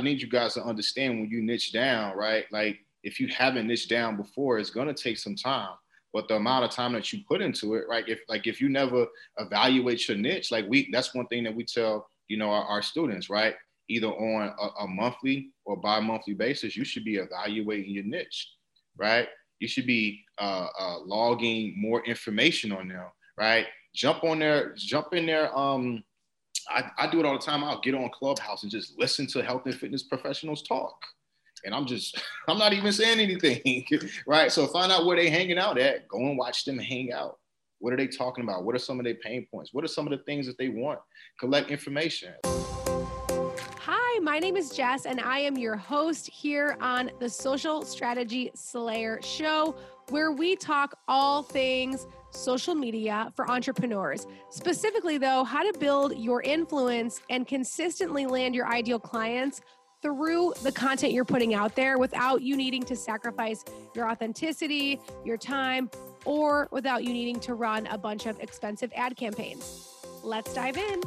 I need you guys to understand when you niche down, right? Like if you haven't niched down before, it's gonna take some time. But the amount of time that you put into it, right? If like if you never evaluate your niche, like we that's one thing that we tell, you know, our, our students, right? Either on a, a monthly or bi-monthly basis, you should be evaluating your niche, right? You should be uh, uh, logging more information on them, right? Jump on there, jump in there. Um, I, I do it all the time. I'll get on Clubhouse and just listen to health and fitness professionals talk. And I'm just, I'm not even saying anything, right? So find out where they're hanging out at. Go and watch them hang out. What are they talking about? What are some of their pain points? What are some of the things that they want? Collect information. Hi, my name is Jess, and I am your host here on the Social Strategy Slayer Show, where we talk all things social media for entrepreneurs. Specifically, though, how to build your influence and consistently land your ideal clients through the content you're putting out there without you needing to sacrifice your authenticity, your time, or without you needing to run a bunch of expensive ad campaigns. Let's dive in.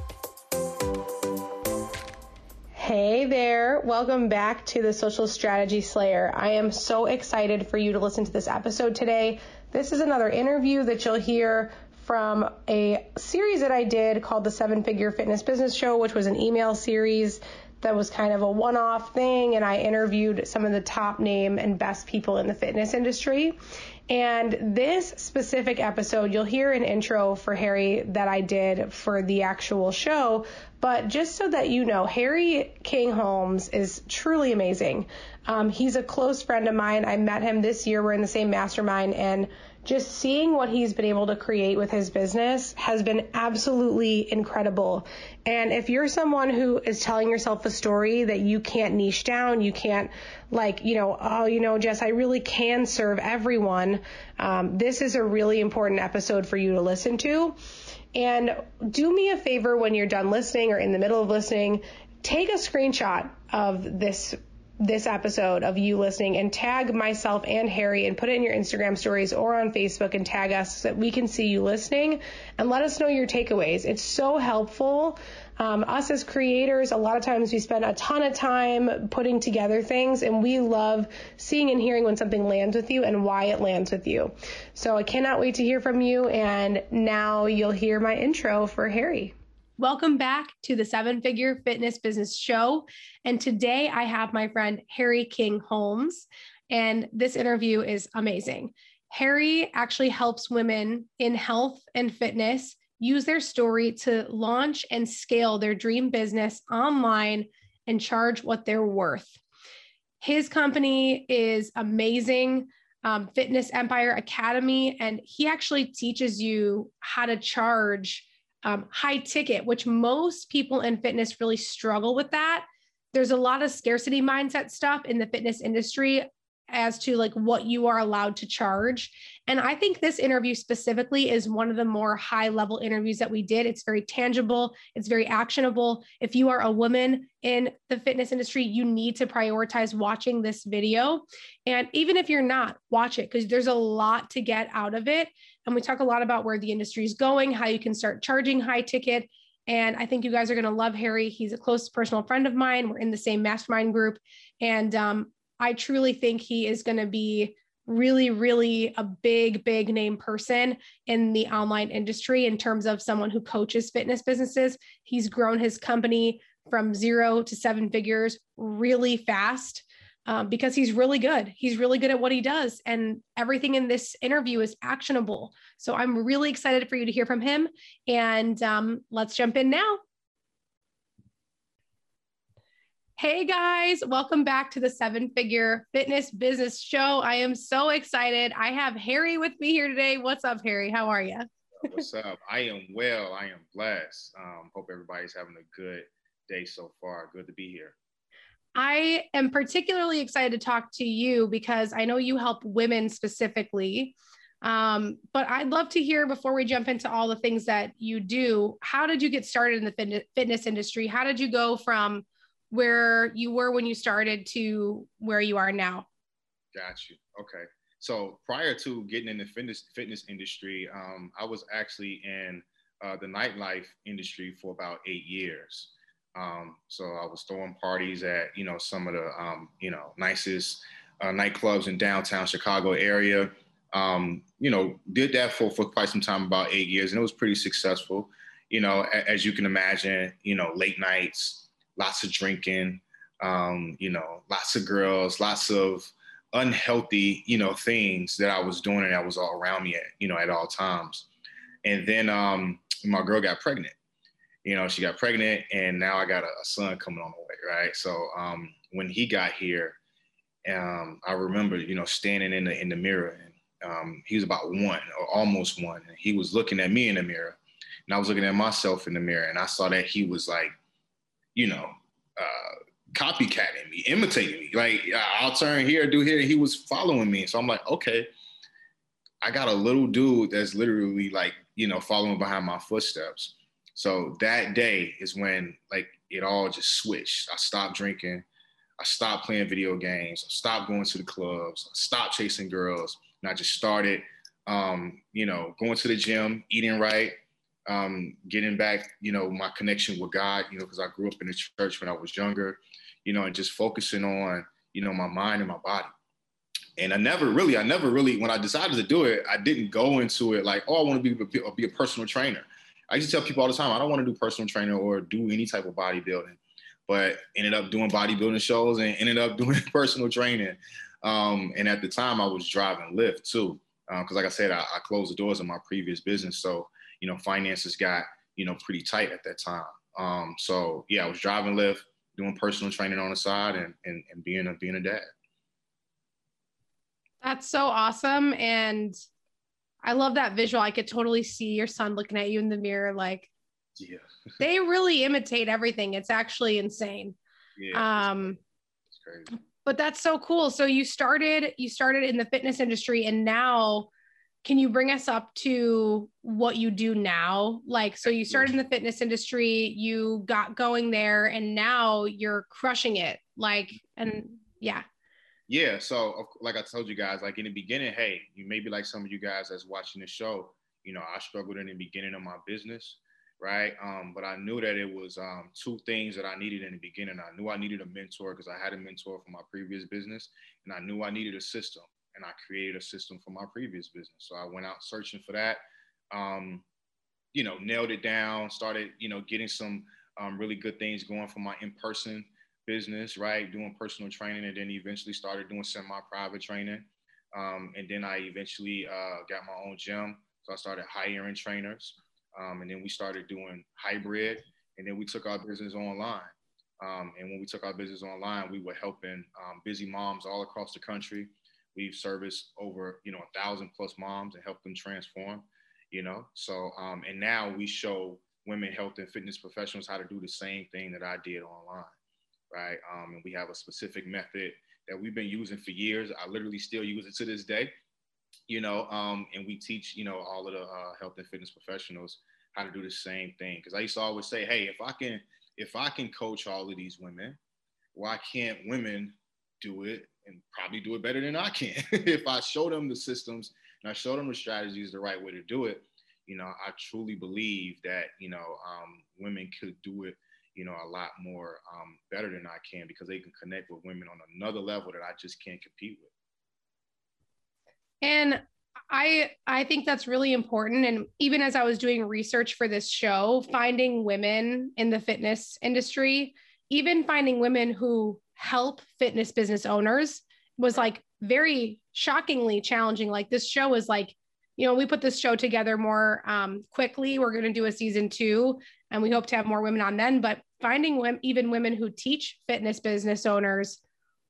Hey there, welcome back to the Social Strategy Slayer. I am so excited for you to listen to this episode today. This is another interview that you'll hear from a series that I did called the Seven Figure Fitness Business Show, which was an email series that was kind of a one off thing. And I interviewed some of the top name and best people in the fitness industry. And this specific episode, you'll hear an intro for Harry that I did for the actual show. But just so that you know, Harry King Holmes is truly amazing. Um, he's a close friend of mine. I met him this year. We're in the same mastermind, and just seeing what he's been able to create with his business has been absolutely incredible. And if you're someone who is telling yourself a story that you can't niche down, you can't, like, you know, oh, you know, Jess, I really can serve everyone, um, this is a really important episode for you to listen to. And do me a favor when you're done listening or in the middle of listening, take a screenshot of this this episode of you listening and tag myself and Harry and put it in your Instagram stories or on Facebook and tag us so that we can see you listening and let us know your takeaways. It's so helpful. Um, us as creators, a lot of times we spend a ton of time putting together things and we love seeing and hearing when something lands with you and why it lands with you. So I cannot wait to hear from you and now you'll hear my intro for Harry. Welcome back to the Seven Figure Fitness Business Show. And today I have my friend Harry King Holmes, and this interview is amazing. Harry actually helps women in health and fitness use their story to launch and scale their dream business online and charge what they're worth. His company is amazing. Um, Fitness Empire Academy, and he actually teaches you how to charge um, high ticket, which most people in fitness really struggle with that. There's a lot of scarcity mindset stuff in the fitness industry as to like what you are allowed to charge. And I think this interview specifically is one of the more high level interviews that we did. It's very tangible, it's very actionable. If you are a woman in the fitness industry, you need to prioritize watching this video. And even if you're not, watch it because there's a lot to get out of it. And we talk a lot about where the industry is going, how you can start charging high ticket. And I think you guys are going to love Harry. He's a close personal friend of mine. We're in the same mastermind group. And um, I truly think he is going to be really, really a big, big name person in the online industry in terms of someone who coaches fitness businesses. He's grown his company from zero to seven figures really fast um, because he's really good. He's really good at what he does. And everything in this interview is actionable. So I'm really excited for you to hear from him. And um, let's jump in now. Hey guys, welcome back to the Seven Figure Fitness Business Show. I am so excited. I have Harry with me here today. What's up, Harry? How are you? What's up? I am well. I am blessed. Um, hope everybody's having a good day so far. Good to be here. I am particularly excited to talk to you because I know you help women specifically. Um, but I'd love to hear before we jump into all the things that you do. How did you get started in the fitness industry? How did you go from where you were when you started to where you are now? Got you. Okay. So prior to getting in the fitness fitness industry, um, I was actually in uh, the nightlife industry for about eight years. Um, so I was throwing parties at you know some of the um, you know nicest uh, nightclubs in downtown Chicago area. Um, you know, did that for for quite some time, about eight years, and it was pretty successful. You know, as you can imagine, you know, late nights, lots of drinking, um, you know, lots of girls, lots of unhealthy, you know, things that I was doing and that was all around me at, you know, at all times. And then um, my girl got pregnant. You know, she got pregnant, and now I got a, a son coming on the way, right? So um, when he got here, um, I remember, you know, standing in the in the mirror, and um, he was about one or almost one, and he was looking at me in the mirror, and I was looking at myself in the mirror, and I saw that he was like, you know, uh, copycatting me, imitating me. Like I'll turn here, do here. He was following me. So I'm like, okay, I got a little dude that's literally like, you know, following behind my footsteps. So that day is when like it all just switched. I stopped drinking. I stopped playing video games. I stopped going to the clubs. I stopped chasing girls. And I just started, um, you know, going to the gym, eating right, um, getting back, you know, my connection with God, you know, because I grew up in the church when I was younger you know, and just focusing on, you know, my mind and my body. And I never really, I never really, when I decided to do it, I didn't go into it like, oh, I want to be, be a personal trainer. I to tell people all the time, I don't want to do personal training or do any type of bodybuilding, but ended up doing bodybuilding shows and ended up doing personal training. Um, and at the time, I was driving Lyft too, because um, like I said, I, I, closed the doors of my previous business, so you know, finances got you know pretty tight at that time. Um, so yeah, I was driving Lyft, doing personal training on the side and and, and being a being a dad. That's so awesome. And I love that visual. I could totally see your son looking at you in the mirror like yeah. they really imitate everything. It's actually insane. Yeah. Um it's crazy. But that's so cool. So you started you started in the fitness industry and now can you bring us up to what you do now like so you started in the fitness industry you got going there and now you're crushing it like and yeah yeah so like i told you guys like in the beginning hey you maybe like some of you guys that's watching the show you know i struggled in the beginning of my business right um, but i knew that it was um, two things that i needed in the beginning i knew i needed a mentor because i had a mentor from my previous business and i knew i needed a system and I created a system for my previous business. So I went out searching for that. Um, you know, nailed it down, started, you know, getting some um, really good things going for my in-person business, right? Doing personal training and then eventually started doing semi-private training. Um, and then I eventually uh, got my own gym. So I started hiring trainers. Um, and then we started doing hybrid. And then we took our business online. Um, and when we took our business online, we were helping um, busy moms all across the country We've serviced over, you know, a thousand plus moms and helped them transform, you know. So, um, and now we show women health and fitness professionals how to do the same thing that I did online, right? Um, and we have a specific method that we've been using for years. I literally still use it to this day, you know. Um, and we teach, you know, all of the uh, health and fitness professionals how to do the same thing. Because I used to always say, hey, if I can, if I can coach all of these women, why can't women do it and probably do it better than I can. if I show them the systems and I show them the strategies, the right way to do it, you know, I truly believe that, you know, um, women could do it, you know, a lot more um, better than I can because they can connect with women on another level that I just can't compete with. And I I think that's really important and even as I was doing research for this show finding women in the fitness industry even finding women who help fitness business owners was like very shockingly challenging. Like this show is like, you know, we put this show together more um, quickly. We're going to do a season two, and we hope to have more women on then. But finding women, even women who teach fitness business owners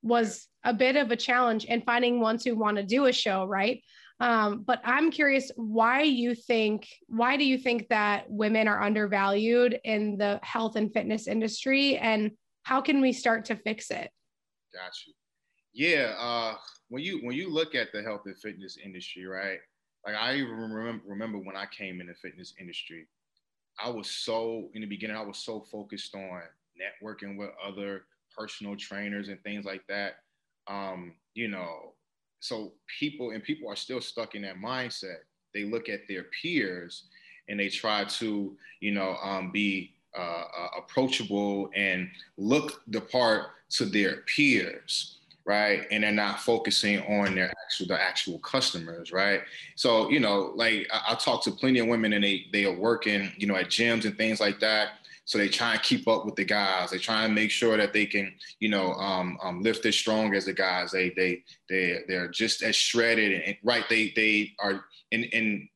was a bit of a challenge, and finding ones who want to do a show, right? Um, but I'm curious why you think why do you think that women are undervalued in the health and fitness industry, and how can we start to fix it? Got you. Yeah, uh, when you when you look at the health and fitness industry, right? Like I even remember remember when I came in the fitness industry, I was so in the beginning I was so focused on networking with other personal trainers and things like that. Um, you know, so people and people are still stuck in that mindset. They look at their peers and they try to, you know, um, be uh, uh, approachable and look the part to their peers right and they're not focusing on their actual the actual customers right so you know like I, I talk to plenty of women and they they are working you know at gyms and things like that so they try and keep up with the guys. They try and make sure that they can, you know, um, um, lift as strong as the guys. They they they they're just as shredded and right. They they are and and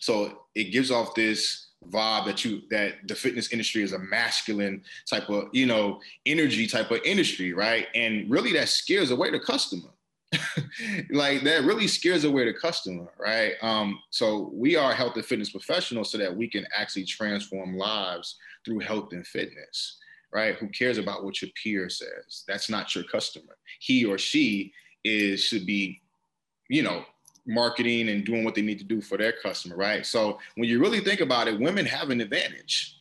so it gives off this vibe that you that the fitness industry is a masculine type of you know energy type of industry, right? And really that scares away the customer. like that really scares away the customer, right? Um, so we are health and fitness professionals so that we can actually transform lives through health and fitness, right? Who cares about what your peer says? That's not your customer. He or she is should be, you know, marketing and doing what they need to do for their customer, right? So when you really think about it, women have an advantage.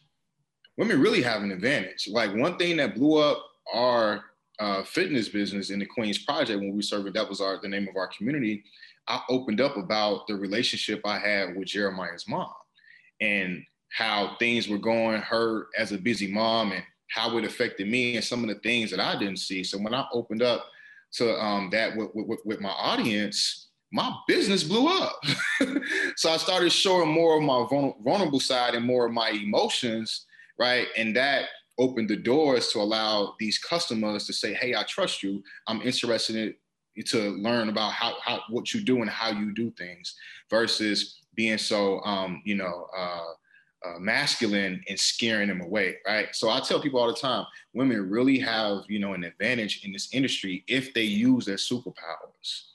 Women really have an advantage. Like one thing that blew up our uh, fitness business in the Queens Project when we served, that was our the name of our community. I opened up about the relationship I had with Jeremiah's mom and how things were going, her as a busy mom, and how it affected me and some of the things that I didn't see. So when I opened up to um, that with, with, with my audience, my business blew up. so I started showing more of my vulnerable side and more of my emotions, right? And that opened the doors to allow these customers to say, "Hey, I trust you. I'm interested in to learn about how, how what you do and how you do things," versus being so, um, you know. Uh, uh, masculine and scaring them away, right? So I tell people all the time, women really have, you know, an advantage in this industry if they use their superpowers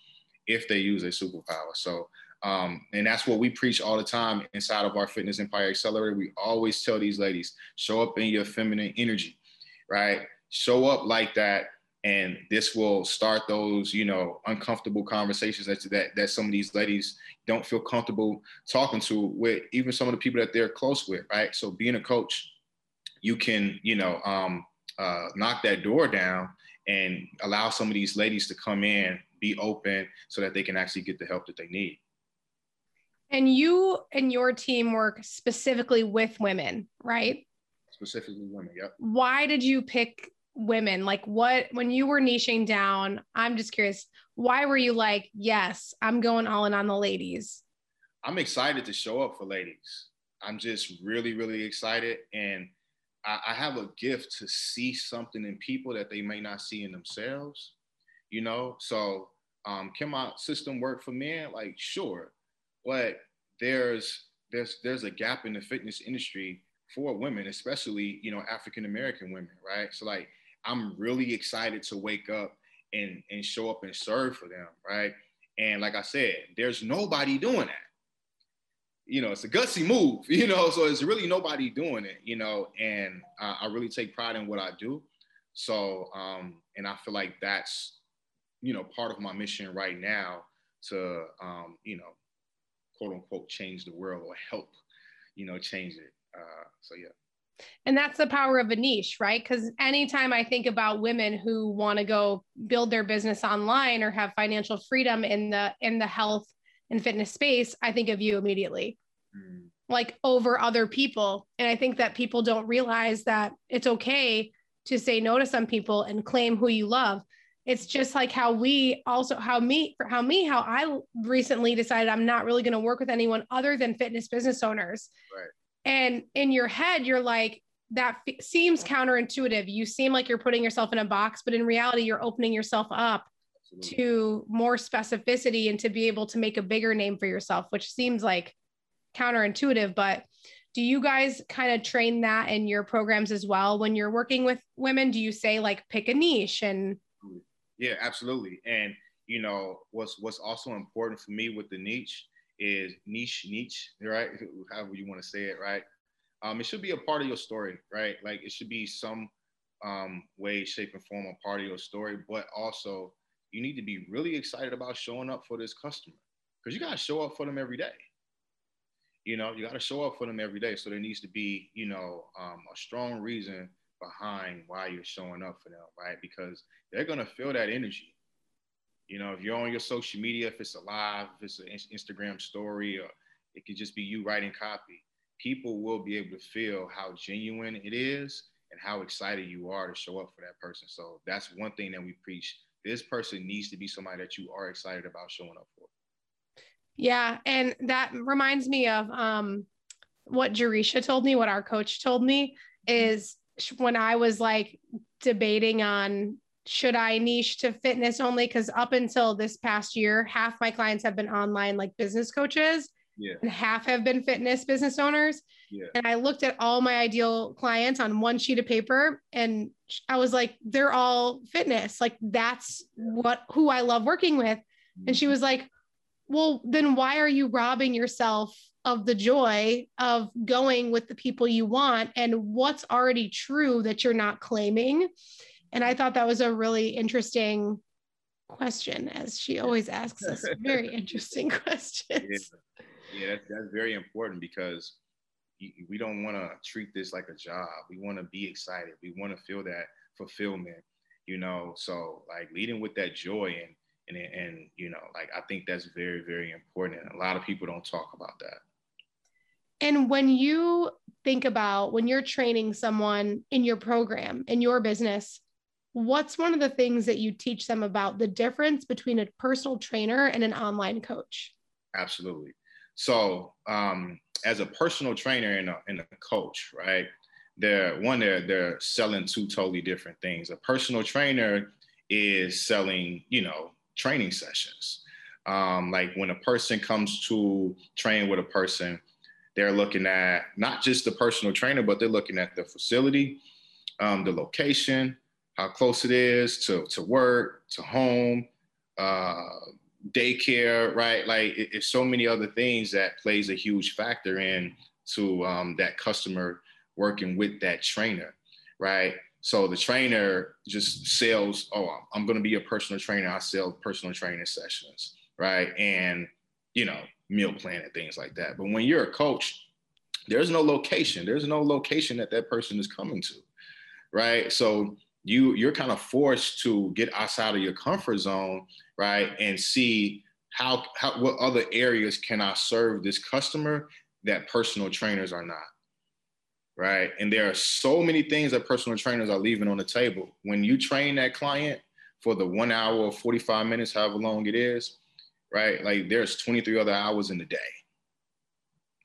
if they use a superpower. So, um, and that's what we preach all the time inside of our Fitness Empire Accelerator. We always tell these ladies, show up in your feminine energy, right? Show up like that. And this will start those, you know, uncomfortable conversations that, that that some of these ladies don't feel comfortable talking to with even some of the people that they're close with, right? So being a coach, you can, you know, um, uh, knock that door down and allow some of these ladies to come in be open so that they can actually get the help that they need. And you and your team work specifically with women, right? Specifically women, yep. Why did you pick women? Like what when you were niching down, I'm just curious, why were you like, yes, I'm going all in on the ladies? I'm excited to show up for ladies. I'm just really, really excited. And I, I have a gift to see something in people that they may not see in themselves you know. So um, can my system work for men? Like, sure, but there's there's there's a gap in the fitness industry for women, especially you know African American women, right? So like, I'm really excited to wake up and and show up and serve for them, right? And like I said, there's nobody doing that. You know, it's a gutsy move, you know, so it's really nobody doing it, you know, and uh, I really take pride in what I do. So, um, and I feel like that's you know, part of my mission right now to, um, you know, quote unquote, change the world or help, you know, change it. Uh, so yeah. And that's the power of a niche, right? Because anytime I think about women who want to go build their business online or have financial freedom in the in the health and fitness space, I think of you immediately. Mm. Like over other people. And I think that people don't realize that it's okay to say no to some people and claim who you love it's just like how we also how me for how me how i recently decided i'm not really going to work with anyone other than fitness business owners. Right. And in your head you're like that f- seems counterintuitive. You seem like you're putting yourself in a box but in reality you're opening yourself up Absolutely. to more specificity and to be able to make a bigger name for yourself which seems like counterintuitive. But do you guys kind of train that in your programs as well? When you're working with women do you say like pick a niche and yeah, absolutely. And you know, what's what's also important for me with the niche is niche niche, right? However you want to say it, right? Um, it should be a part of your story, right? Like it should be some um, way, shape, and form a part of your story, but also you need to be really excited about showing up for this customer because you got to show up for them every day. You know, you got to show up for them every day. So there needs to be, you know, um, a strong reason behind why you're showing up for them, right? Because they're gonna feel that energy. You know, if you're on your social media, if it's a live, if it's an Instagram story, or it could just be you writing copy, people will be able to feel how genuine it is and how excited you are to show up for that person. So that's one thing that we preach. This person needs to be somebody that you are excited about showing up for. Yeah, and that reminds me of um, what Jerisha told me, what our coach told me is when I was like debating on should I niche to fitness only? Because up until this past year, half my clients have been online like business coaches, yeah. and half have been fitness business owners. Yeah. And I looked at all my ideal clients on one sheet of paper, and I was like, they're all fitness. Like that's what who I love working with. And she mm-hmm. was like, well, then why are you robbing yourself of the joy of going with the people you want and what's already true that you're not claiming. And I thought that was a really interesting question, as she always asks us very interesting questions. Yeah, yeah that's, that's very important because we don't want to treat this like a job. We want to be excited. We want to feel that fulfillment, you know. So, like leading with that joy and and and you know, like I think that's very very important. And a lot of people don't talk about that. And when you think about when you're training someone in your program, in your business, what's one of the things that you teach them about the difference between a personal trainer and an online coach? Absolutely. So, um, as a personal trainer and a, and a coach, right? They're one, they're, they're selling two totally different things. A personal trainer is selling, you know, training sessions. Um, like when a person comes to train with a person, they're looking at not just the personal trainer, but they're looking at the facility, um, the location, how close it is to, to work, to home, uh, daycare, right? Like it, it's so many other things that plays a huge factor in to um, that customer working with that trainer, right? So the trainer just sells, oh, I'm going to be a personal trainer. I sell personal training sessions, right? And, you know, meal plan and things like that. But when you're a coach, there's no location. There's no location that that person is coming to, right? So you you're kind of forced to get outside of your comfort zone, right, and see how how what other areas can I serve this customer that personal trainers are not, right? And there are so many things that personal trainers are leaving on the table. When you train that client for the one hour or 45 minutes, however long it is, right? Like there's 23 other hours in the day.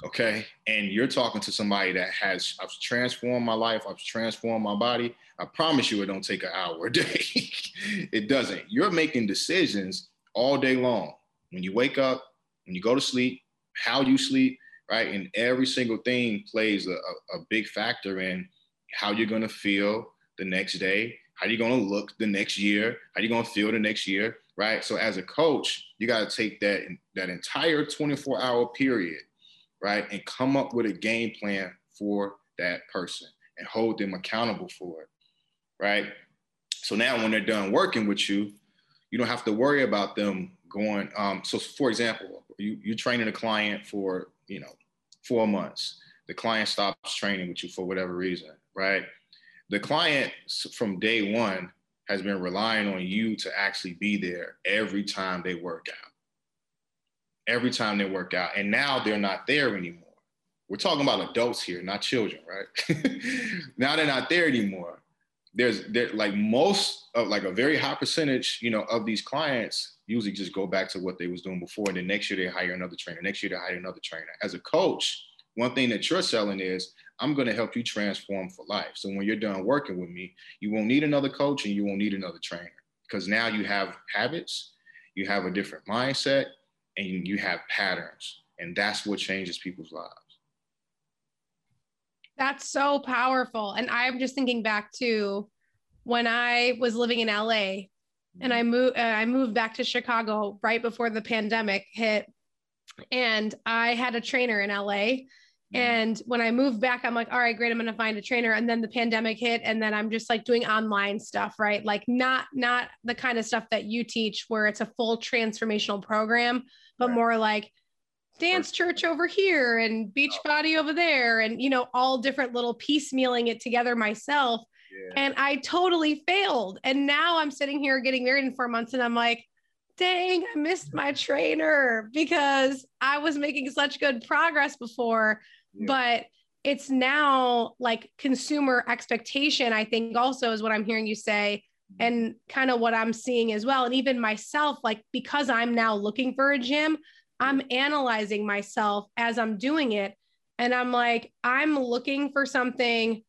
Okay. And you're talking to somebody that has, I've transformed my life, I've transformed my body. I promise you it don't take an hour a day. it doesn't. You're making decisions all day long. When you wake up, when you go to sleep, how you sleep, right? And every single thing plays a, a, a big factor in how you're going to feel the next day, how you're going to look the next year, how you're going to feel the next year, right? So as a coach, you got to take that that entire 24 hour period, right, and come up with a game plan for that person and hold them accountable for it, right? So now when they're done working with you, you don't have to worry about them going. Um, so for example, you you're training a client for you know four months. The client stops training with you for whatever reason, right? The client from day one has been relying on you to actually be there every time they work out. Every time they work out. And now they're not there anymore. We're talking about adults here, not children, right? now they're not there anymore. There's there like most of like a very high percentage, you know, of these clients usually just go back to what they was doing before. And then next year they hire another trainer. Next year they hire another trainer. As a coach, one thing that you're selling is I'm going to help you transform for life. So when you're done working with me, you won't need another coach and you won't need another trainer because now you have habits, you have a different mindset, and you have patterns. And that's what changes people's lives. That's so powerful. And I'm just thinking back to when I was living in LA and I moved uh, I moved back to Chicago right before the pandemic hit and I had a trainer in LA Mm-hmm. Mm-hmm. And when I moved back, I'm like, all right, great, I'm gonna find a trainer. And then the pandemic hit, and then I'm just like doing online stuff, right? Like not not the kind of stuff that you teach where it's a full transformational program, but right. more like dance church over here and beach oh. body over there, and you know, all different little piecemealing it together myself. Yeah. And I totally failed. And now I'm sitting here getting married in four months, and I'm like, dang, I missed my trainer because I was making such good progress before yeah. but it's now like consumer expectation i think also is what i'm hearing you say mm-hmm. and kind of what i'm seeing as well and even myself like because i'm now looking for a gym i'm analyzing myself as i'm doing it and i'm like i'm looking for something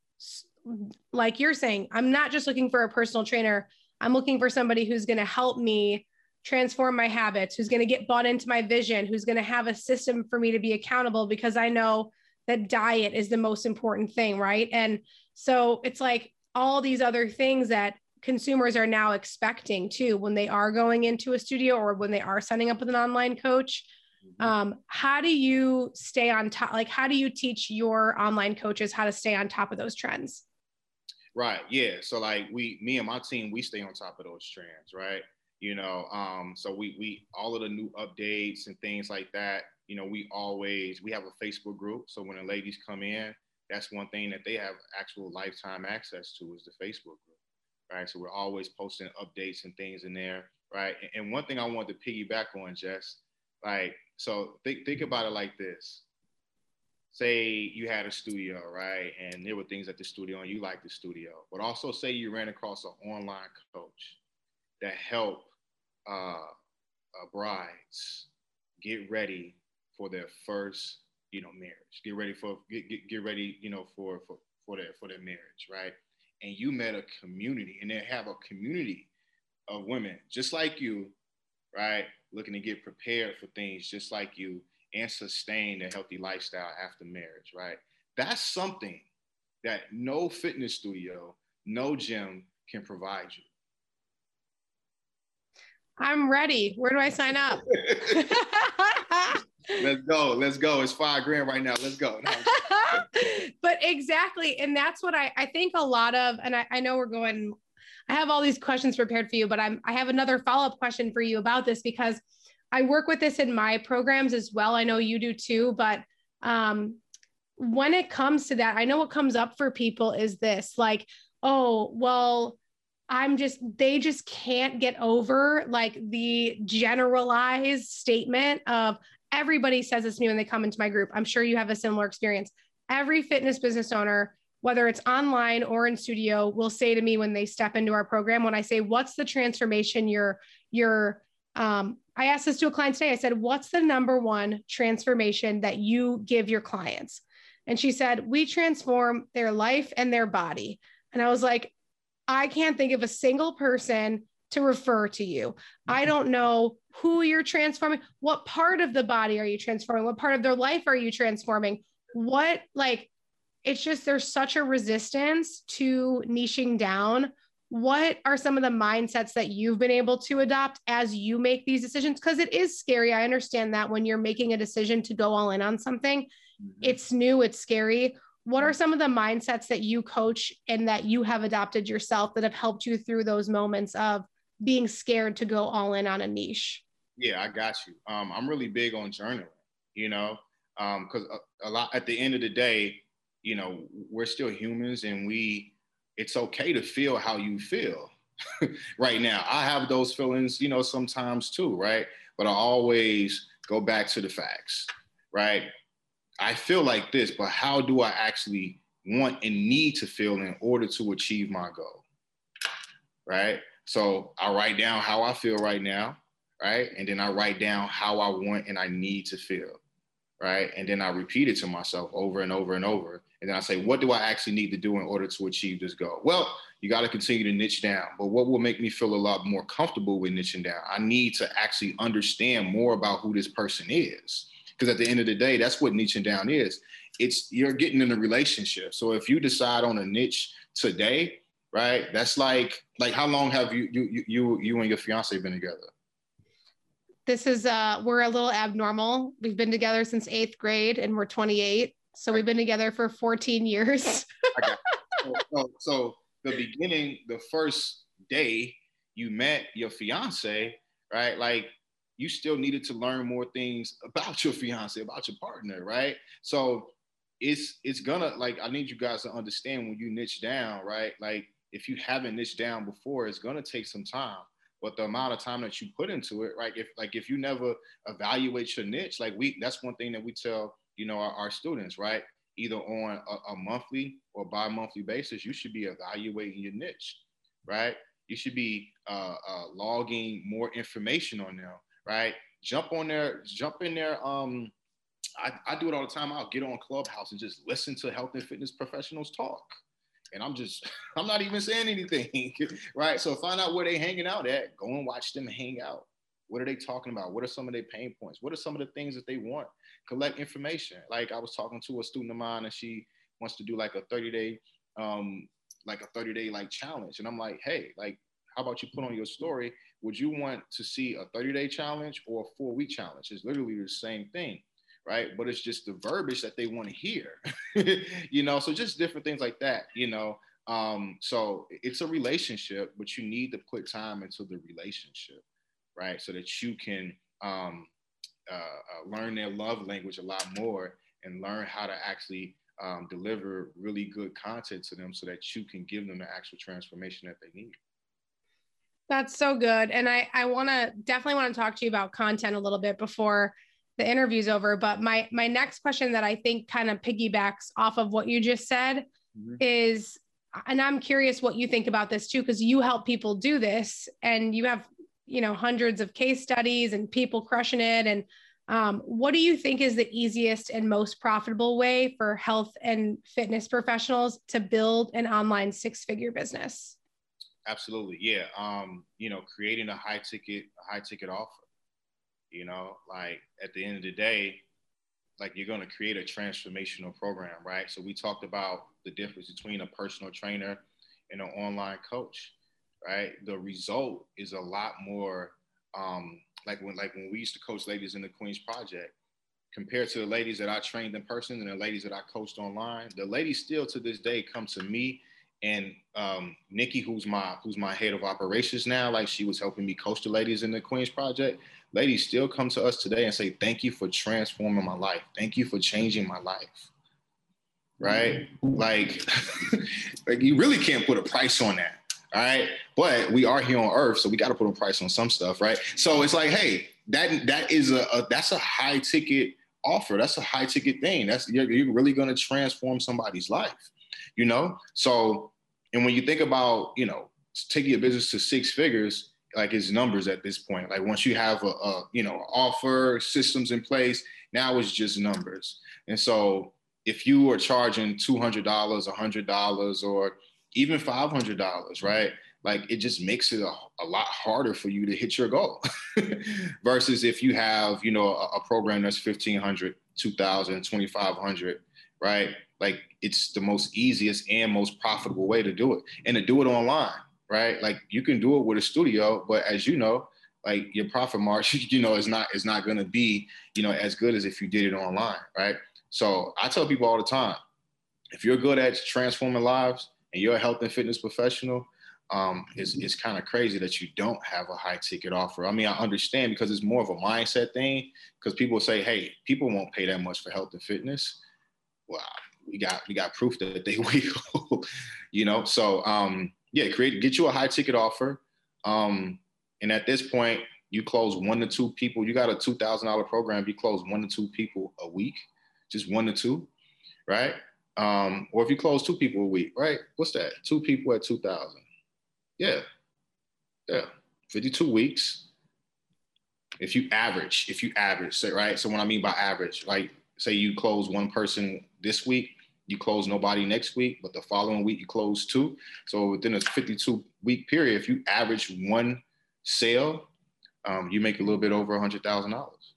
like you're saying i'm not just looking for a personal trainer i'm looking for somebody who's going to help me transform my habits who's going to get bought into my vision who's going to have a system for me to be accountable because i know that diet is the most important thing, right? And so it's like all these other things that consumers are now expecting too when they are going into a studio or when they are signing up with an online coach. Mm-hmm. Um, how do you stay on top? Like, how do you teach your online coaches how to stay on top of those trends? Right. Yeah. So like we, me and my team, we stay on top of those trends, right? You know, um, so we we all of the new updates and things like that you know, we always we have a Facebook group. So when the ladies come in, that's one thing that they have actual lifetime access to is the Facebook group. Right. So we're always posting updates and things in there. Right. And one thing I want to piggyback on, Jess, like, so think think about it like this. Say you had a studio, right? And there were things at the studio and you liked the studio. But also say you ran across an online coach that helped uh, brides get ready for their first, you know, marriage. Get ready for get, get, get ready, you know, for for for their for their marriage, right? And you met a community, and they have a community of women just like you, right? Looking to get prepared for things just like you and sustain a healthy lifestyle after marriage, right? That's something that no fitness studio, no gym can provide you. I'm ready. Where do I sign up? Let's go. Let's go. It's five grand right now. Let's go. But exactly. And that's what I, I think a lot of, and I, I know we're going, I have all these questions prepared for you, but I'm, I have another follow-up question for you about this because I work with this in my programs as well. I know you do too, but um, when it comes to that, I know what comes up for people is this like, oh, well, I'm just, they just can't get over like the generalized statement of everybody says to me when they come into my group. I'm sure you have a similar experience. Every fitness business owner, whether it's online or in studio, will say to me when they step into our program, when I say, what's the transformation you're, you're, um, I asked this to a client today. I said, what's the number one transformation that you give your clients? And she said, we transform their life and their body. And I was like, I can't think of a single person to refer to you. I mm-hmm. don't know who you're transforming. What part of the body are you transforming? What part of their life are you transforming? What, like, it's just there's such a resistance to niching down. What are some of the mindsets that you've been able to adopt as you make these decisions? Because it is scary. I understand that when you're making a decision to go all in on something, mm-hmm. it's new, it's scary. What are some of the mindsets that you coach and that you have adopted yourself that have helped you through those moments of being scared to go all in on a niche? Yeah, I got you. Um, I'm really big on journaling, you know, because um, a, a lot at the end of the day, you know, we're still humans and we, it's okay to feel how you feel right now. I have those feelings, you know, sometimes too, right? But I always go back to the facts, right? I feel like this, but how do I actually want and need to feel in order to achieve my goal? Right? So I write down how I feel right now, right? And then I write down how I want and I need to feel, right? And then I repeat it to myself over and over and over. And then I say, what do I actually need to do in order to achieve this goal? Well, you got to continue to niche down. But what will make me feel a lot more comfortable with niching down? I need to actually understand more about who this person is. Because at the end of the day, that's what niching down is. It's you're getting in a relationship. So if you decide on a niche today, right? That's like like how long have you you you you and your fiance been together? This is uh we're a little abnormal. We've been together since eighth grade and we're 28. So we've been together for 14 years. so, so, so the beginning, the first day you met your fiance, right? Like you still needed to learn more things about your fiance, about your partner, right? So it's it's gonna like I need you guys to understand when you niche down, right? Like if you haven't niched down before, it's to take some time. But the amount of time that you put into it, right? If like if you never evaluate your niche, like we that's one thing that we tell you know our, our students, right? either on a, a monthly or bi-monthly basis, you should be evaluating your niche, right? You should be uh, uh, logging more information on them, right? Jump on there, jump in there. Um, I, I do it all the time. I'll get on Clubhouse and just listen to health and fitness professionals talk. And I'm just, I'm not even saying anything, right? So find out where they're hanging out at. Go and watch them hang out. What are they talking about? What are some of their pain points? What are some of the things that they want? Collect information. Like I was talking to a student of mine and she wants to do like a 30 day, um, like a 30 day like challenge. And I'm like, hey, like, how about you put on your story? Would you want to see a 30 day challenge or a four week challenge? It's literally the same thing right? But it's just the verbiage that they want to hear, you know. So just different things like that, you know. Um, so it's a relationship, but you need to put time into the relationship right? So that you can um, uh, uh, learn their love language a lot more and learn how to actually um, deliver really good content to them so that you can give them the actual transformation that they need. That's so good. And I, I want to definitely want to talk to you about content a little bit before the interview's over. But my, my next question that I think kind of piggybacks off of what you just said mm-hmm. is, and I'm curious what you think about this too, because you help people do this and you have you know hundreds of case studies and people crushing it and um, what do you think is the easiest and most profitable way for health and fitness professionals to build an online six figure business absolutely yeah um, you know creating a high ticket a high ticket offer you know like at the end of the day like you're going to create a transformational program right so we talked about the difference between a personal trainer and an online coach right? The result is a lot more um, like when like when we used to coach ladies in the Queens Project, compared to the ladies that I trained in person and the ladies that I coached online. The ladies still to this day come to me and um, Nikki, who's my who's my head of operations now, like she was helping me coach the ladies in the Queens Project. Ladies still come to us today and say, "Thank you for transforming my life. Thank you for changing my life." Right? Like, like you really can't put a price on that all right. But we are here on earth, so we got to put a price on some stuff, right? So it's like, hey, that that is a, a that's a high ticket offer. That's a high ticket thing. That's you're, you're really going to transform somebody's life, you know. So, and when you think about, you know, taking your business to six figures, like it's numbers at this point. Like once you have a, a you know offer systems in place, now it's just numbers. And so if you are charging two hundred dollars, a hundred dollars, or even $500, right? Like it just makes it a, a lot harder for you to hit your goal versus if you have, you know, a, a program that's 1500, 2000, 2500, right? Like it's the most easiest and most profitable way to do it and to do it online, right? Like you can do it with a studio, but as you know, like your profit margin, you know, is not is not going to be, you know, as good as if you did it online, right? So I tell people all the time, if you're good at transforming lives, and you're a health and fitness professional, um, it's, it's kind of crazy that you don't have a high ticket offer. I mean, I understand because it's more of a mindset thing. Because people say, "Hey, people won't pay that much for health and fitness." Well, we got we got proof that they will. you know, so um, yeah, create get you a high ticket offer, um, and at this point, you close one to two people. You got a two thousand dollar program. You close one to two people a week, just one to two, right? Um, or if you close two people a week, right? What's that? Two people at 2,000. Yeah. Yeah. 52 weeks. If you average, if you average, right? So what I mean by average, like say you close one person this week, you close nobody next week, but the following week you close two. So within a 52 week period, if you average one sale, um, you make a little bit over a hundred thousand dollars.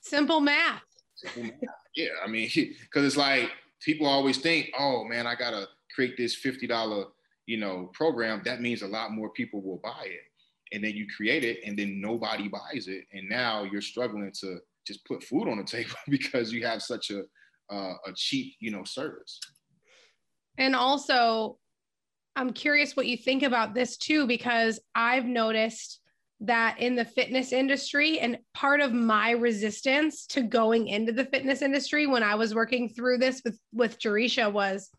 Simple math. Simple math yeah, I mean, because it's like people always think, oh man, I gotta create this fifty dollar, you know, program. That means a lot more people will buy it, and then you create it, and then nobody buys it, and now you're struggling to just put food on the table because you have such a uh, a cheap, you know, service. And also, I'm curious what you think about this too, because I've noticed that in the fitness industry and part of my resistance to going into the fitness industry when I was working through this with with Jerisha was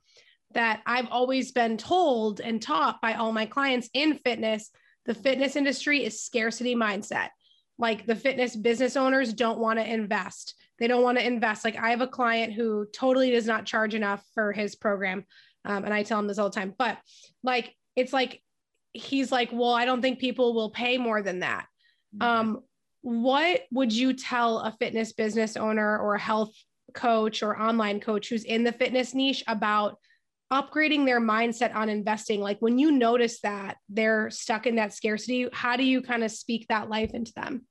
that I've always been told and taught by all my clients in fitness the fitness industry is scarcity mindset like the fitness business owners don't want to invest they don't want to invest. Like I have a client who totally does not charge enough for his program. Um, and I tell him this all the time, but like, it's like, he's like, well, I don't think people will pay more than that. Mm-hmm. Um, what would you tell a fitness business owner or a health coach or online coach who's in the fitness niche about upgrading their mindset on investing like when you notice that they're stuck in that scarcity how do you kind of speak that life into them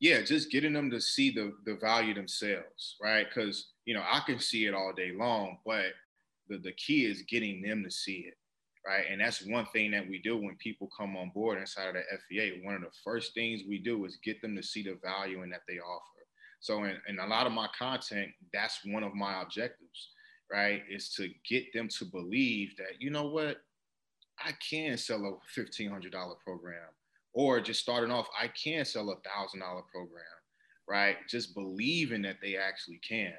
yeah just getting them to see the the value themselves right? Because you know i can see it all day long but the, the key is getting them to see it right? And that's one thing that we do when people come on board inside of the FEA one of the first things we do is get them to see the value in that they offer. So in, in a lot of my content that's one of my objectives right, is to get them to believe that, you know what, I can sell a $1,500 program. Or just starting off, I can sell a $1,000 program, right? Just believing that they actually can,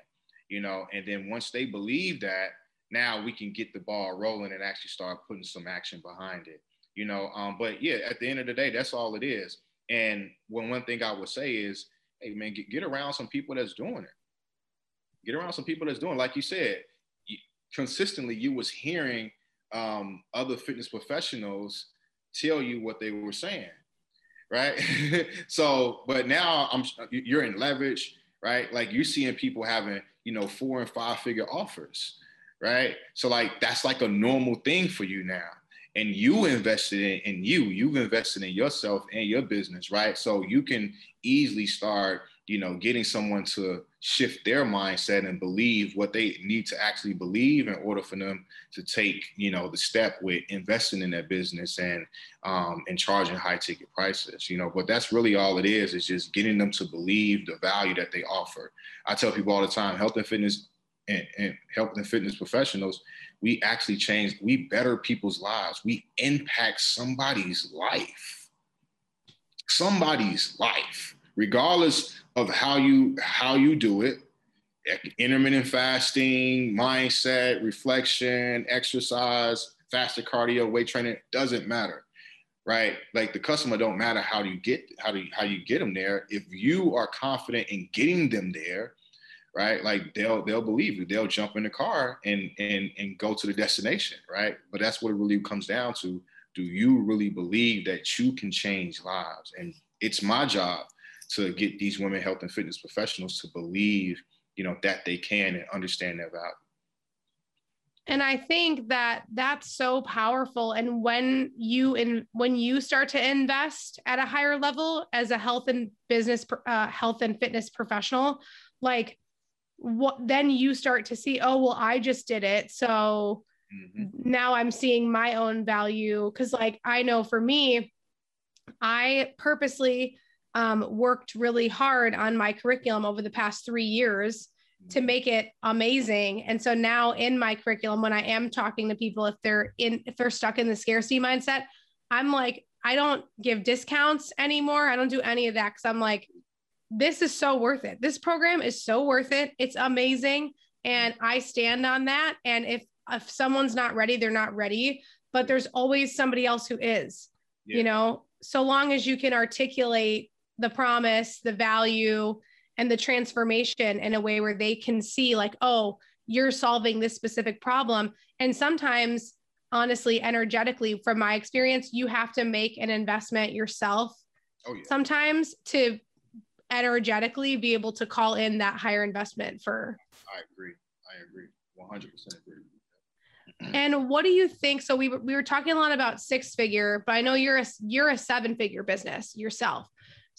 you know, and then once they believe that, now we can get the ball rolling and actually start putting some action behind it, you know. Um, but yeah, at the end of the day, that's all it is. And when one thing I would say is, hey man, get, get around some people that's doing it. Get around some people that's doing, like you said, consistently you was hearing um, other fitness professionals tell you what they were saying, right? so, but now I'm you're in leverage, right? Like you're seeing people having you know four and five figure offers, right? So like that's like a normal thing for you now. And you invested in, in you, you've invested in yourself and your business, right? So you can easily start you know, getting someone to shift their mindset and believe what they need to actually believe in order for them to take, you know, the step with investing in that business and um, and charging high ticket prices, you know. But that's really all it is, is just getting them to believe the value that they offer. I tell people all the time, health and fitness and, and health and fitness professionals, we actually change, we better people's lives. We impact somebody's life. Somebody's life regardless of how you how you do it intermittent fasting mindset reflection exercise fasted cardio weight training doesn't matter right? Like the customer don't matter how you get how do you, how you get them there. If you are confident in getting them there right like they'll they'll believe you. They'll jump in the car and and and go to the destination right? But that's what it really comes down to. Do you really believe that you can change lives? And it's my job to get these women health and fitness professionals to believe, you know, that they can and understand their value. And I think that that's so powerful. And when you in when you start to invest at a higher level as a health and business, uh, health and fitness professional, like what then you start to see, oh well, I just did it, so mm-hmm. now I'm seeing my own value. Because like I know for me, I purposely um, worked really hard on my curriculum over the past three years to make it amazing. And so now in my curriculum, when I am talking to people, if they're in, if they're stuck in the scarcity mindset, I'm like, I don't give discounts anymore. I don't do any of that because I'm like, this is so worth it. This program is so worth it. It's amazing. And I stand on that. And if if someone's not ready, they're not ready. But there's always somebody else who is, yeah. you know, so long as you can articulate the promise, the value, and the transformation in a way where they can see, like, oh, you're solving this specific problem. And sometimes, honestly, energetically, from my experience, you have to make an investment yourself oh, yeah. sometimes to energetically be able to call in that higher investment for. I agree. I agree. 100% agree. And what do you think? So we we were talking a lot about six figure, but I know you're a you're a seven figure business yourself.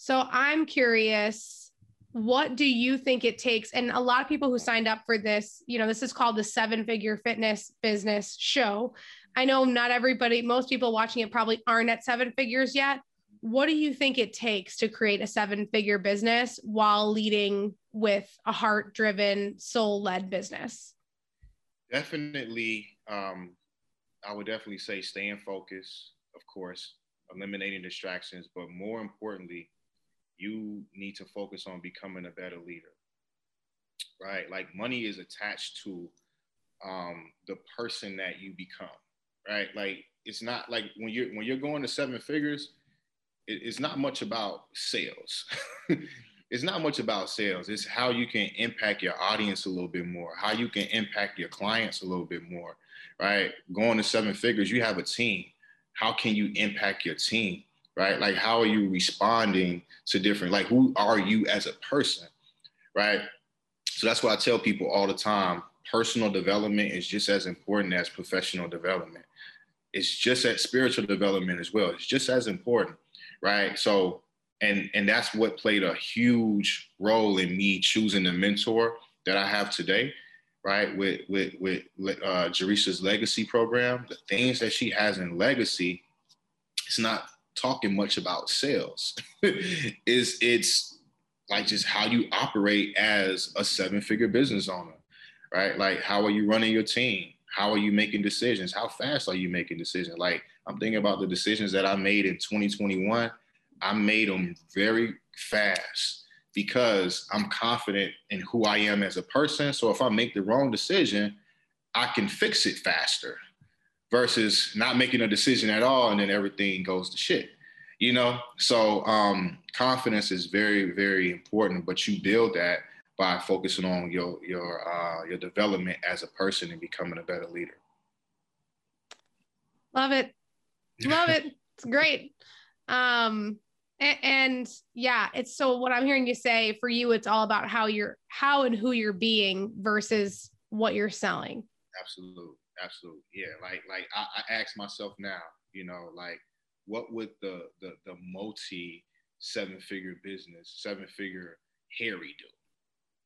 So I'm curious, what do you think it takes? And a lot of people who signed up for this, you know, this is called the seven figure fitness business show. I know not everybody, most people watching it probably aren't at seven figures yet. What do you think it takes to create a seven figure business while leading with a heart driven, soul led business? Definitely. Um, I would definitely say staying focused, of course, eliminating distractions, but more importantly, you need to focus on becoming a better leader right like money is attached to um, the person that you become right like it's not like when you're when you're going to seven figures it, it's not much about sales it's not much about sales. It's how you can impact your audience a little bit more, how you can impact your clients a little bit more, right? Going to seven figures, you have a team. How can you impact your team, right? Like, how are you responding to different, like, who are you as a person, right? So that's why I tell people all the time personal development is just as important as professional development. It's just that spiritual development as well. It's just as important, right? So, and and that's what played a huge role in me choosing the mentor that I have today, right? With with with uh, Jerisha's legacy program, the things that she has in legacy, it's not talking much about sales. is it's like just how you operate as a seven figure business owner, right? Like how are you running your team? How are you making decisions? How fast are you making decisions? Like I'm thinking about the decisions that I made in 2021 I made them very fast because I'm confident in who I am as a person. So if I make the wrong decision, I can fix it faster versus not making a decision at all and then everything goes to shit. You know, so um, confidence is very, very important, but you build that by focusing on your your uh, your development as a person and becoming a better leader. Love it, love it. It's great. Um, and, and yeah, it's so what I'm hearing you say for you, it's all about how you're, how and who you're being versus what you're selling. Absolutely. Absolutely. Yeah. Like, like I, I ask myself now, you know, like what would the, the, the multi seven figure business, seven figure Harry do?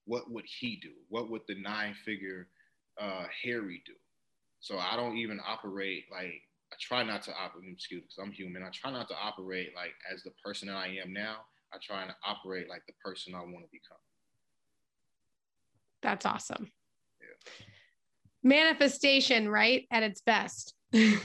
What would he do? What would the nine figure uh, Harry do? So I don't even operate like I try not to operate, excuse me, because I'm human. I try not to operate like as the person that I am now. I try to operate like the person I want to become. That's awesome. Yeah. Manifestation, right? At its best. yeah,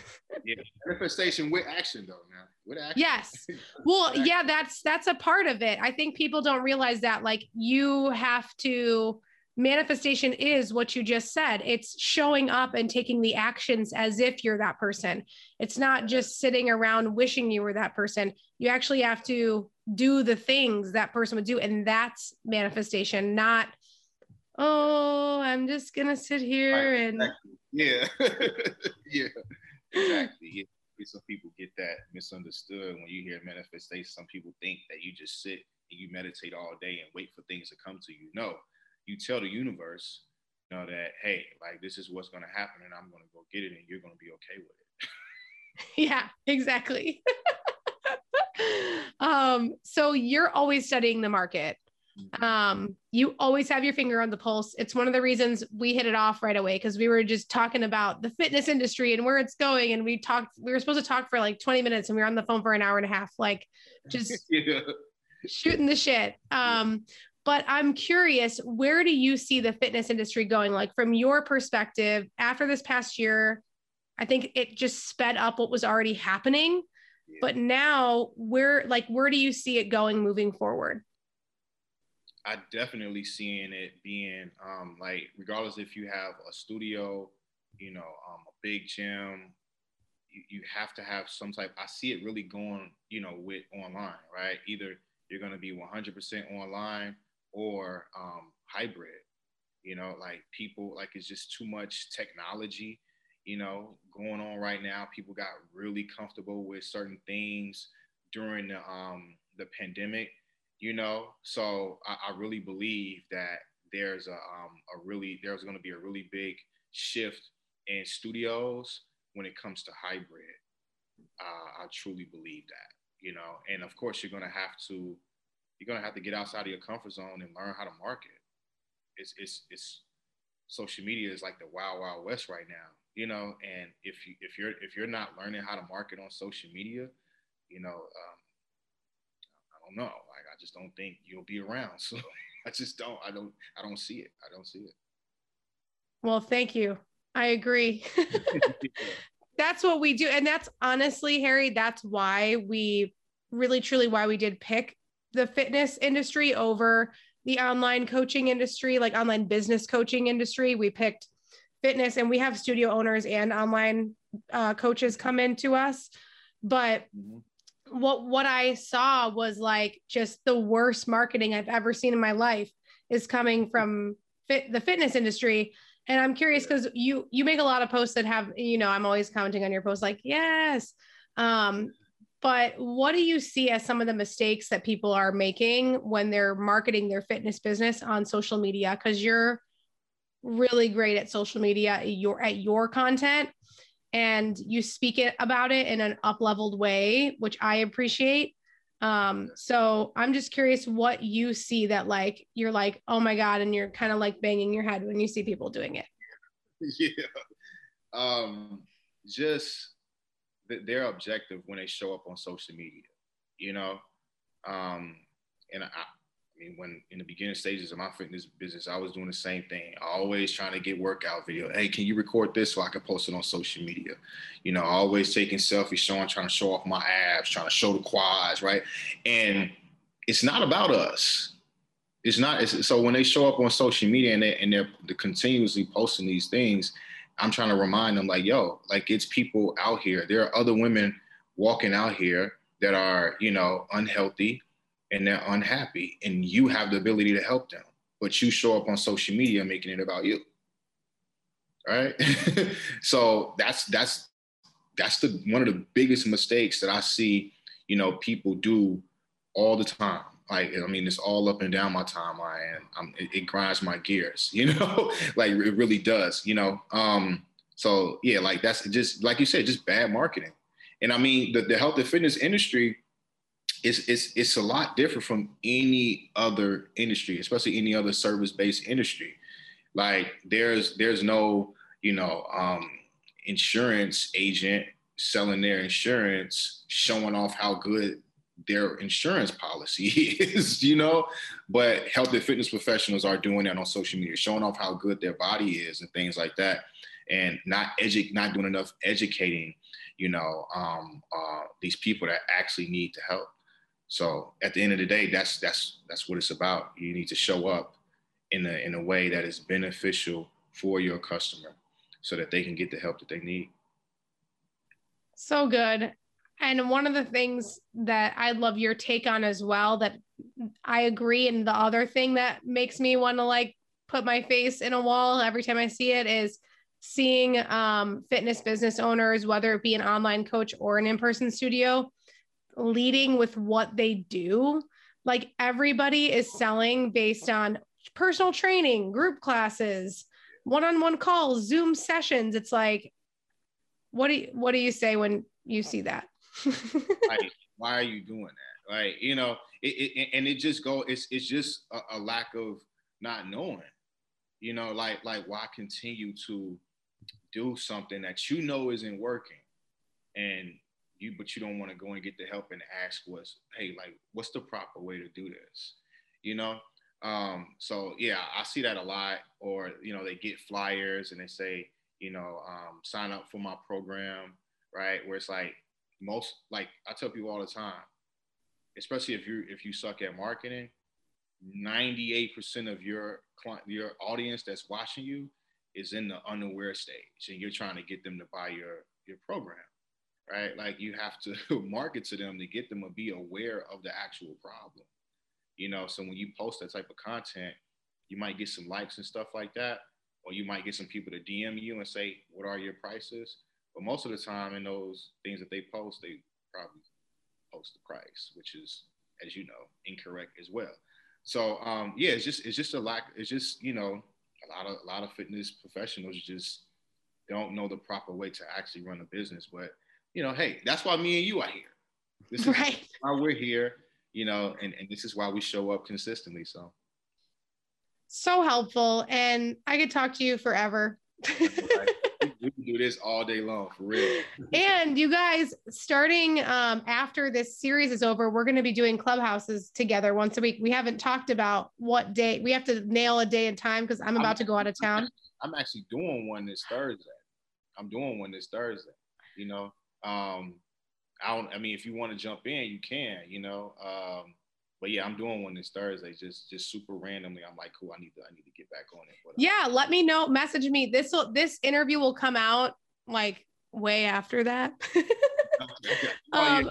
manifestation with action though, man. With action. Yes. Well, yeah, that's that's a part of it. I think people don't realize that like you have to manifestation is what you just said it's showing up and taking the actions as if you're that person it's not just sitting around wishing you were that person you actually have to do the things that person would do and that's manifestation not oh i'm just gonna sit here right, and exactly. yeah yeah exactly yeah some people get that misunderstood when you hear manifestation some people think that you just sit and you meditate all day and wait for things to come to you no you tell the universe, you know, that, hey, like this is what's going to happen and I'm going to go get it and you're going to be okay with it. yeah, exactly. um, so you're always studying the market. Um, you always have your finger on the pulse. It's one of the reasons we hit it off right away because we were just talking about the fitness industry and where it's going. And we talked, we were supposed to talk for like 20 minutes and we were on the phone for an hour and a half, like just yeah. shooting the shit. Um, but I'm curious, where do you see the fitness industry going? Like from your perspective, after this past year, I think it just sped up what was already happening. Yeah. But now, where like where do you see it going moving forward? I definitely seeing it being um, like regardless if you have a studio, you know, um, a big gym, you, you have to have some type. I see it really going, you know, with online, right? Either you're going to be 100% online or um, hybrid. You know, like people, like it's just too much technology, you know, going on right now. People got really comfortable with certain things during the um, the pandemic, you know. So I, I really believe that there's a um, a really there's going to be a really big shift in studios when it comes to hybrid. Uh, I truly believe that, you know, and of course you're going to have to you're gonna have to get outside of your comfort zone and learn how to market. It's it's it's social media is like the wild wild west right now, you know. And if you if you're if you're not learning how to market on social media, you know, um, I don't know. Like just don't think you'll be around. So I just don't. I don't. I don't see it. I don't see it. Well, thank you. I agree. that's what we do, and that's honestly, Harry. That's why we really truly why we did pick the fitness industry over the online coaching industry, like online business coaching industry. We picked fitness and we have studio owners and online uh, coaches come into us. But mm-hmm. What what I saw was like just the worst marketing I've ever seen in my life is coming from fit, the fitness industry. And I'm curious because you you make a lot of posts that have you know I'm always commenting on your posts like yes, um, but what do you see as some of the mistakes that people are making when they're marketing their fitness business on social media? Because you're really great at social media, your at your content and you speak it about it in an up leveled way, which I appreciate. Um, so I'm just curious what you see that like you're like, oh my God, and you're kind of like banging your head when you see people doing it. Yeah. Um, just their objective when they show up on social media, you know. Um, and I, I mean, when in the beginning stages of my fitness business, I was doing the same thing. Always trying to get workout video. Hey, can you record this so I can post it on social media? You know, always taking selfies, showing, trying to show off my abs, trying to show the quads, right? And it's not about us. It's not. It's, so when they show up on social media and, they, and they're, they're continuously posting these things, I'm trying to remind them, like, yo, like it's people out here. There are other women walking out here that are, you know, unhealthy, and they're unhappy and you have the ability to help them but you show up on social media making it about you right? So that's that's that's the one of the biggest mistakes that i see you know people do all the time. Like i mean it's all up and down my timeline. And I'm, it, it grinds my gears you know? Like it really does you know? Um so yeah like that's just like you said just bad marketing. And i mean the, the health and fitness industry it's it's it's a lot different from any other industry, especially any other service-based industry. Like there's there's no you know um, insurance agent selling their insurance, showing off how good their insurance policy is, you know. But health and fitness professionals are doing that on social media, showing off how good their body is and things like that, and not edu- not doing enough educating, you know, um, uh, these people that actually need to help. So at the end of the day, that's that's that's what it's about. You need to show up in a in a way that is beneficial for your customer so that they can get the help that they need. So good. And one of the things that I'd love your take on as well that I agree and the other thing that makes me want to like put my face in a wall every time I see it is seeing um, fitness business owners, whether it be an online coach or an in-person studio, leading with what they do. Like everybody is selling based on personal training, group classes, one-on-one calls, Zoom sessions. It's like, what do you, what do you say when you see that? like, why are you doing that? Like, you know, it, it and it just go. It's it's just a, a lack of not knowing. You know, like like why continue to do something that you know isn't working, and you but you don't want to go and get the help and ask what's hey like what's the proper way to do this? You know? Um so yeah i see that a lot or you know they get flyers and they say you know um, sign up for my program right? Where it's like most like i tell people all the time especially if you if you suck at marketing 98% of your client your audience that's watching you is in the unaware stage and you're trying to get them to buy your your program right? Like you have to market to them to get them to be aware of the actual problem. You know, so when you post that type of content, you might get some likes and stuff like that, or you might get some people to DM you and say, "What are your prices?" But most of the time, in those things that they post, they probably post the price, which is, as you know, incorrect as well. So um, yeah, it's just it's just a lack. It's just you know a lot of a lot of fitness professionals just don't know the proper way to actually run a business, but you know, hey, that's why me and you are here. This is right. why we're here, you know, and, and this is why we show up consistently. So so helpful. And I could talk to you forever. we can do this all day long for real. and you guys, starting um, after this series is over, we're going to be doing clubhouses together once a week. We haven't talked about what day. We have to nail a day and time because I'm about I'm, to go out of town. I'm actually doing one this Thursday. I'm doing one this Thursday. You know, um, I don't. I mean, if you want to jump in, you can. You know. Um, but yeah, I'm doing one this Thursday, just just super randomly. I'm like, cool. I need to I need to get back on it. But, yeah, let me know. Message me. This will this interview will come out like way after that. um,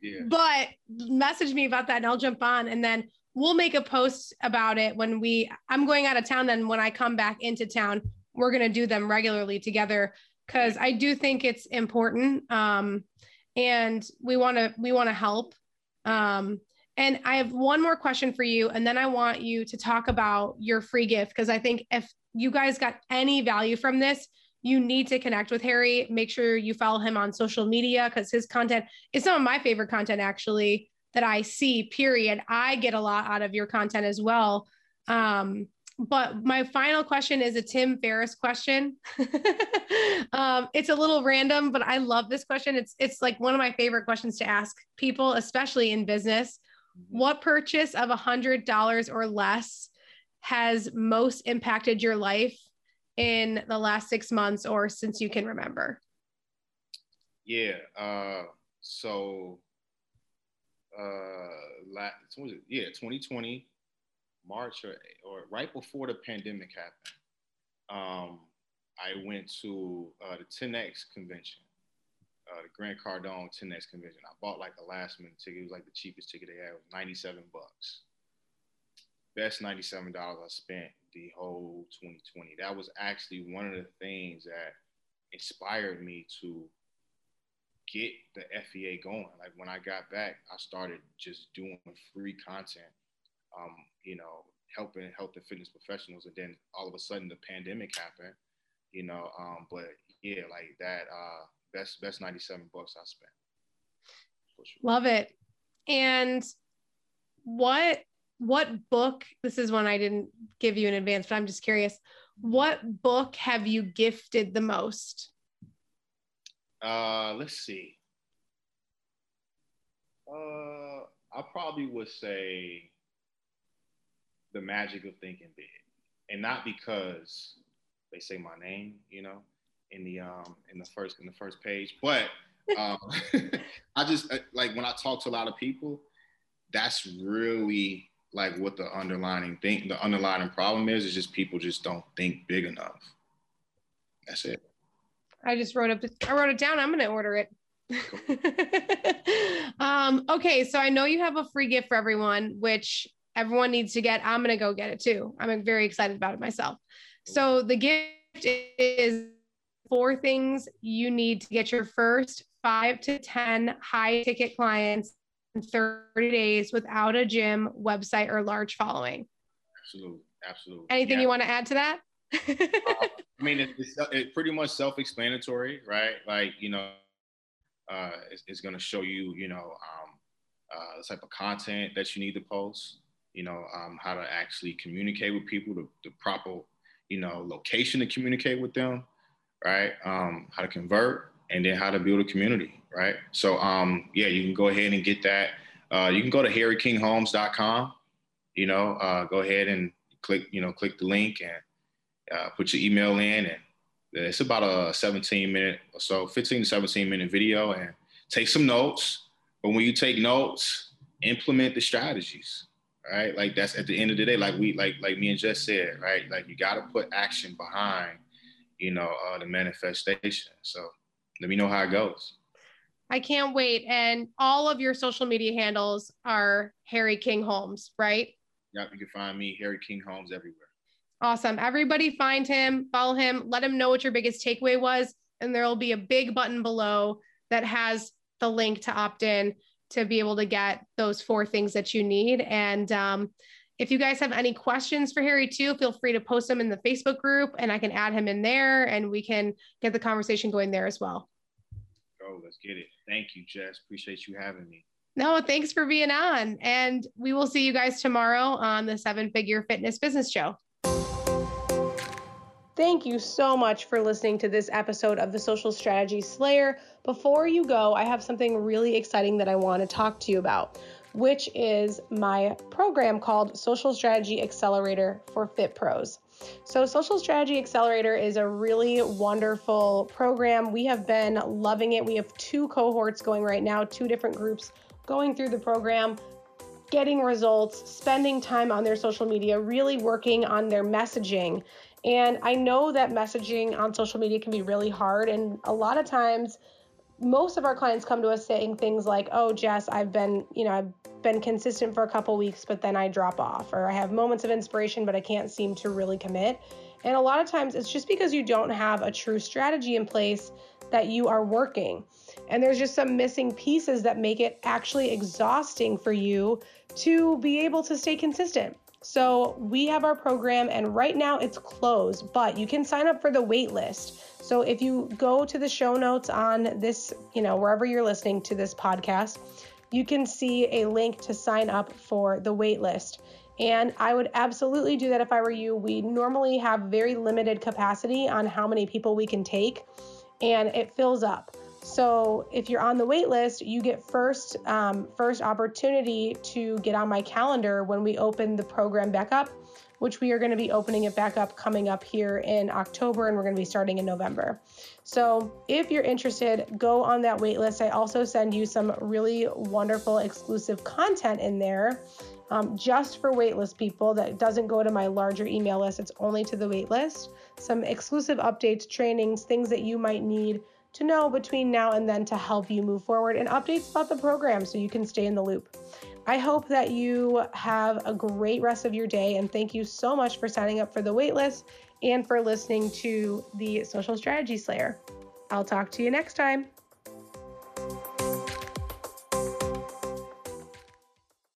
yeah. But message me about that and I'll jump on and then we'll make a post about it when we I'm going out of town then when I come back into town we're going to do them regularly together cuz I do think it's important um and we want to we want to help um and I have one more question for you and then I want you to talk about your free gift because I think if you guys got any value from this you need to connect with Harry. Make sure you follow him on social media because his content is some of my favorite content actually that I see, period. I get a lot out of your content as well. Um, but my final question is a Tim Ferriss question. um, it's a little random, but I love this question. It's it's like one of my favorite questions to ask people, especially in business. Mm-hmm. What purchase of a hundred dollars or less has most impacted your life in the last six months or since you can remember? Yeah. Uh, so, uh, last. Yeah, 2020, March or, or right before the pandemic happened. Um, I went to uh, the 10X convention, uh, the Grant Cardone 10X convention. I bought like a last minute ticket. It was like the cheapest ticket they had. It was 97 bucks. Best $97 I spent the whole 2020. That was actually one of the things that inspired me to get the FEA going. Like when I got back, I started just doing free content, um, you know, helping health and fitness professionals. And then all of a sudden the pandemic happened, you know, um, but yeah, like that, uh, best, best 97 bucks I spent. Sure. Love it. And what what book this is one i didn't give you in advance but i'm just curious what book have you gifted the most uh let's see uh i probably would say the magic of thinking big. And not because they say my name you know in the um in the first in the first page but um i just uh, like when i talk to a lot of people that's really like what the underlining thing the underlying problem is is just people just don't think big enough. That's it. I just wrote up i wrote it down. I'm gonna order it. Um okay so i know you have a free gift for everyone which everyone needs to get i'm gonna go get it too i'm very excited about it myself so the gift is four things you need to get your first five to ten high ticket clients in 30 days without a gym, website, or large following. Absolutely. Absolutely. Anything yeah. you want to add to that? uh, I mean, it, it's, it's pretty much self explanatory, right? Like, you know, uh, it's, it's going to show you, you know, um, uh, the type of content that you need to post, you know, um, how to actually communicate with people, the, the proper, you know, location to communicate with them, right? Um, how to convert, and then how to build a community, right? So um, yeah, you can go ahead and get that. Uh, you can go to harrykingholmes.com. You know, uh, go ahead and click, you know, click the link and uh, put your email in, and it's about a 17 minute or so, 15 to 17 minute video, and take some notes. But when you take notes, implement the strategies, right? Like that's at the end of the day, like we, like like me and Jess said, right? Like you got to put action behind, you know, uh, the manifestation. So let me know how it goes. I can't wait. And all of your social media handles are Harry King Holmes, right? Yep, you can find me, Harry King Holmes, everywhere. Awesome. Everybody find him, follow him, let him know what your biggest takeaway was. And there will be a big button below that has the link to opt in to be able to get those four things that you need. And um, if you guys have any questions for Harry too, feel free to post them in the Facebook group and I can add him in there and we can get the conversation going there as well. Oh, let's get it. Thank you, Jess. Appreciate you having me. No, thanks for being on. And we will see you guys tomorrow on the Seven Figure Fitness Business Show. Thank you so much for listening to this episode of the Social Strategy Slayer. Before you go, I have something really exciting that I want to talk to you about which is my program called Social Strategy Accelerator for Fit Pros. So, Social Strategy Accelerator is a really wonderful program. We have been loving it. We have two cohorts going right now, two different groups going through the program, getting results, spending time on their social media, really working on their messaging. And I know that messaging on social media can be really hard, and a lot of times most of our clients come to us saying things like, "Oh, Jess, I've been, you know, I've been consistent for a couple weeks, but then I drop off, or I have moments of inspiration, but I can't seem to really commit." And a lot of times it's just because you don't have a true strategy in place that you are working. And there's just some missing pieces that make it actually exhausting for you to be able to stay consistent. So we have our program and right now it's closed, but you can sign up for the wait list. So if you go to the show notes on this, you know, wherever you're listening to this podcast, you can see a link to sign up for the wait list. And I would absolutely do that if I were you. We normally have very limited capacity on how many people we can take, and it fills up. So if you're on the wait list, you get first um, first opportunity to get on my calendar when we open the program back up, which we are going to be opening it back up coming up here in October, and we're going to be starting in November. So if you're interested, go on that wait list. I also send you some really wonderful exclusive content in there. Um, just for waitlist people that doesn't go to my larger email list, it's only to the waitlist. Some exclusive updates, trainings, things that you might need to know between now and then to help you move forward and updates about the program so you can stay in the loop. I hope that you have a great rest of your day and thank you so much for signing up for the waitlist and for listening to the Social Strategy Slayer. I'll talk to you next time.